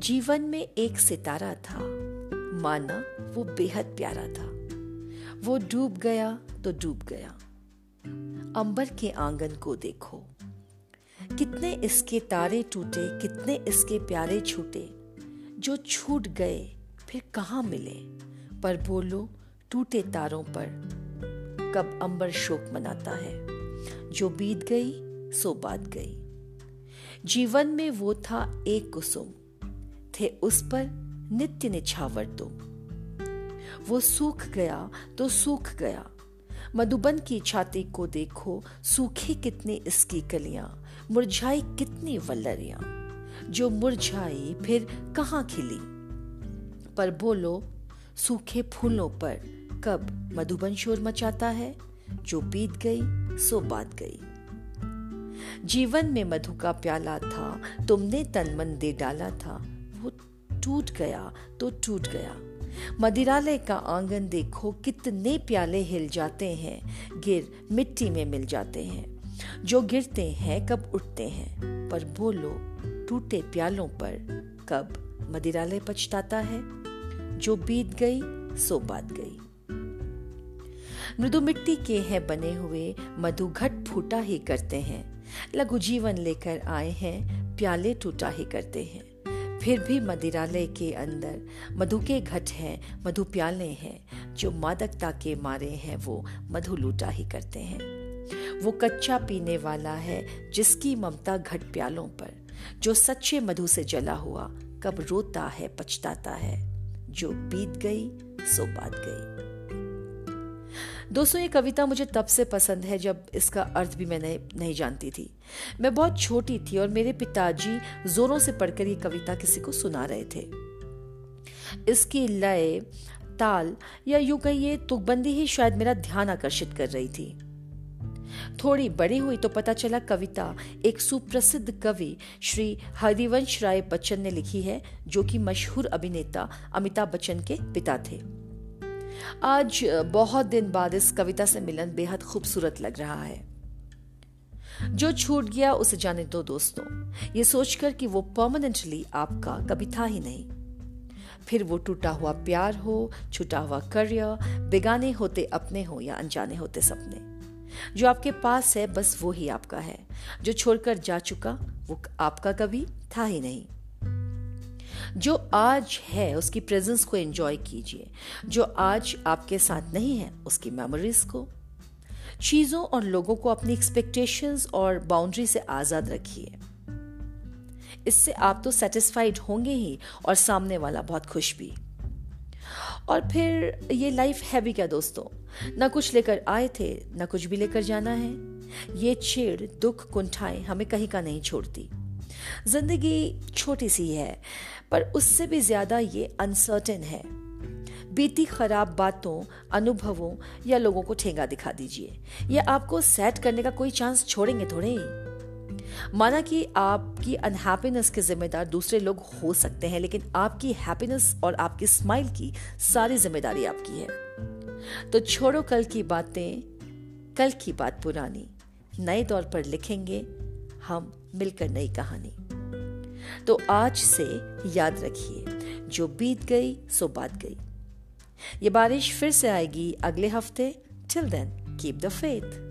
जीवन में एक सितारा था। माना वो बेहद प्यारा था। वो डूब गया तो डूब गया। अंबर के आँगन को देखो। कितने इसके तारे टूटे, कितने इसके प्यारे छूटे। जो छूट गए, फिर कहाँ मिले? पर बोलो, टूटे तारों पर। कब अंबर शोक मनाता है। जो बीत गई, सो बात गई। जीवन में वो था एक कुसुम। थे, उस पर नित्य निछावर दो वो सूख गया तो सूख गया। मधुबन की छाती को देखो, सूखी कितनी इसकी कलियाँ, मुरझाई कितनी वल्लरियाँ। जो मुरझाई फिर कहाँ खिली? पर बोलो, सूखे फूलों पर कब मधुबन शोर मचाता है? जो बीत गई, सो बात गई। जीवन में मधु का प्याला था, तुमने तन मन दे डाला था। वो टूट गया तो टूट गया। मदिरालय का आँगन देखो, कितने प्याले हिल जाते हैं, गिर मिट्टी में मिल जाते हैं। जो गिरते हैं, कब उठते हैं? पर बोलो टूटे प्यालों पर कब मदिरालय पछताता है? जो बीत गई, सो बात गई। मृदु मिट्टी के हैं बने हुए, मधु घट फूटा ही करते हैं। लघु जीवन लेकर आए हैं, प्याले टूटा ही करते हैं। फिर भी मदिरालय के अंदर मधु के घट हैं, मधु प्याले हैं, जो मादकता के मारे हैं, वो मधु लूटा ही करते हैं। वो कच्चा पीने वाला है जिसकी ममता घट प्यालों पर, जो सच्चे मधु से जला हुआ, कब रोता है, पछताता है, जो बीत गई, सो बात गई। दोस्तों ये कविता मुझे तब से पसंद है जब इसका अर्थ भी मैं नहीं, नहीं जानती थी। मैं बहुत छोटी थी और मेरे पिताजी जोरों से पढ़कर ये कविता किसी को सुना रहे थे। इसकी लय ताल या यूँ कहिए तुकबंदी ही शायद मेरा ध्यान आकर्षित कर रही थी। थोड़ी बड़ी हुई तो पता चला कविता एक सुप्रसिद्ध कवि श्री हरिवंश राय बच्चन ने लिखी है जो कि मशहूर अभिनेता अमिताभ बच्चन के पिता थे। आज बहुत दिन बाद इस कविता से मिलन बेहद खूबसूरत लग रहा है। जो छूट गया उसे जाने दो दोस्तों। ये सोचकर कि वो परमानेंटली आपका कभी था ही नहीं। फिर वो टूटा हुआ प्यार हो, छूटा हुआ करियर, बेगाने होते अपने हो या अनजाने होते सपने। जो आपके पास है, बस वो ही आपका है। जो छोड़कर जा चुका, वो आपका कभी था ही नहीं। जो आज है, उसकी प्रेजेंस को एंजॉय कीजिए। जो आज आपके साथ नहीं है, उसकी मेमोरीज को। चीज़ों और लोगों को अपनी एक्सपेक्टेशंस और बाउंड्री से आज़ाद रखिए। इससे आप तो सेटिस्फाइड होंगे ही, और सामने वाला बहुत खुश भी। और फिर, ये लाइफ है भी क्या दोस्तों? ना कुछ लेकर आए थे, ना कुछ भी लेकर जाना है। ये छेड़, दुख, कुंठाएँ हमें कहीं का नहीं छोड़ती। ज़िंदगी छोटी सी है, पर उससे भी ज़्यादा ये अनसर्टेन है। बीती खराब बातों, अनुभवों या लोगों को ठेंगा दिखा दीजिए। या आपको सेट करने का कोई चांस छोड़ेंगे थोड़े। ही माना कि आपकी अनहैप्पीनेस के जिम्मेदार दूसरे लोग हो सकते हैं, लेकिन आपकी हैप्पीनेस और आपकी स्माइल की सारी ज़िम्मेदारी आपकी है। तो छोड़ो कल की बातें, कल की बात पुरानी। नए तौर पर लिखेंगे, हम मिलकर नई कहानी। तो आज से याद रखिए, जो बीत गई, सो बात गई। ये बारिश फिर से आएगी अगले हफ़्ते। Till then keep the faith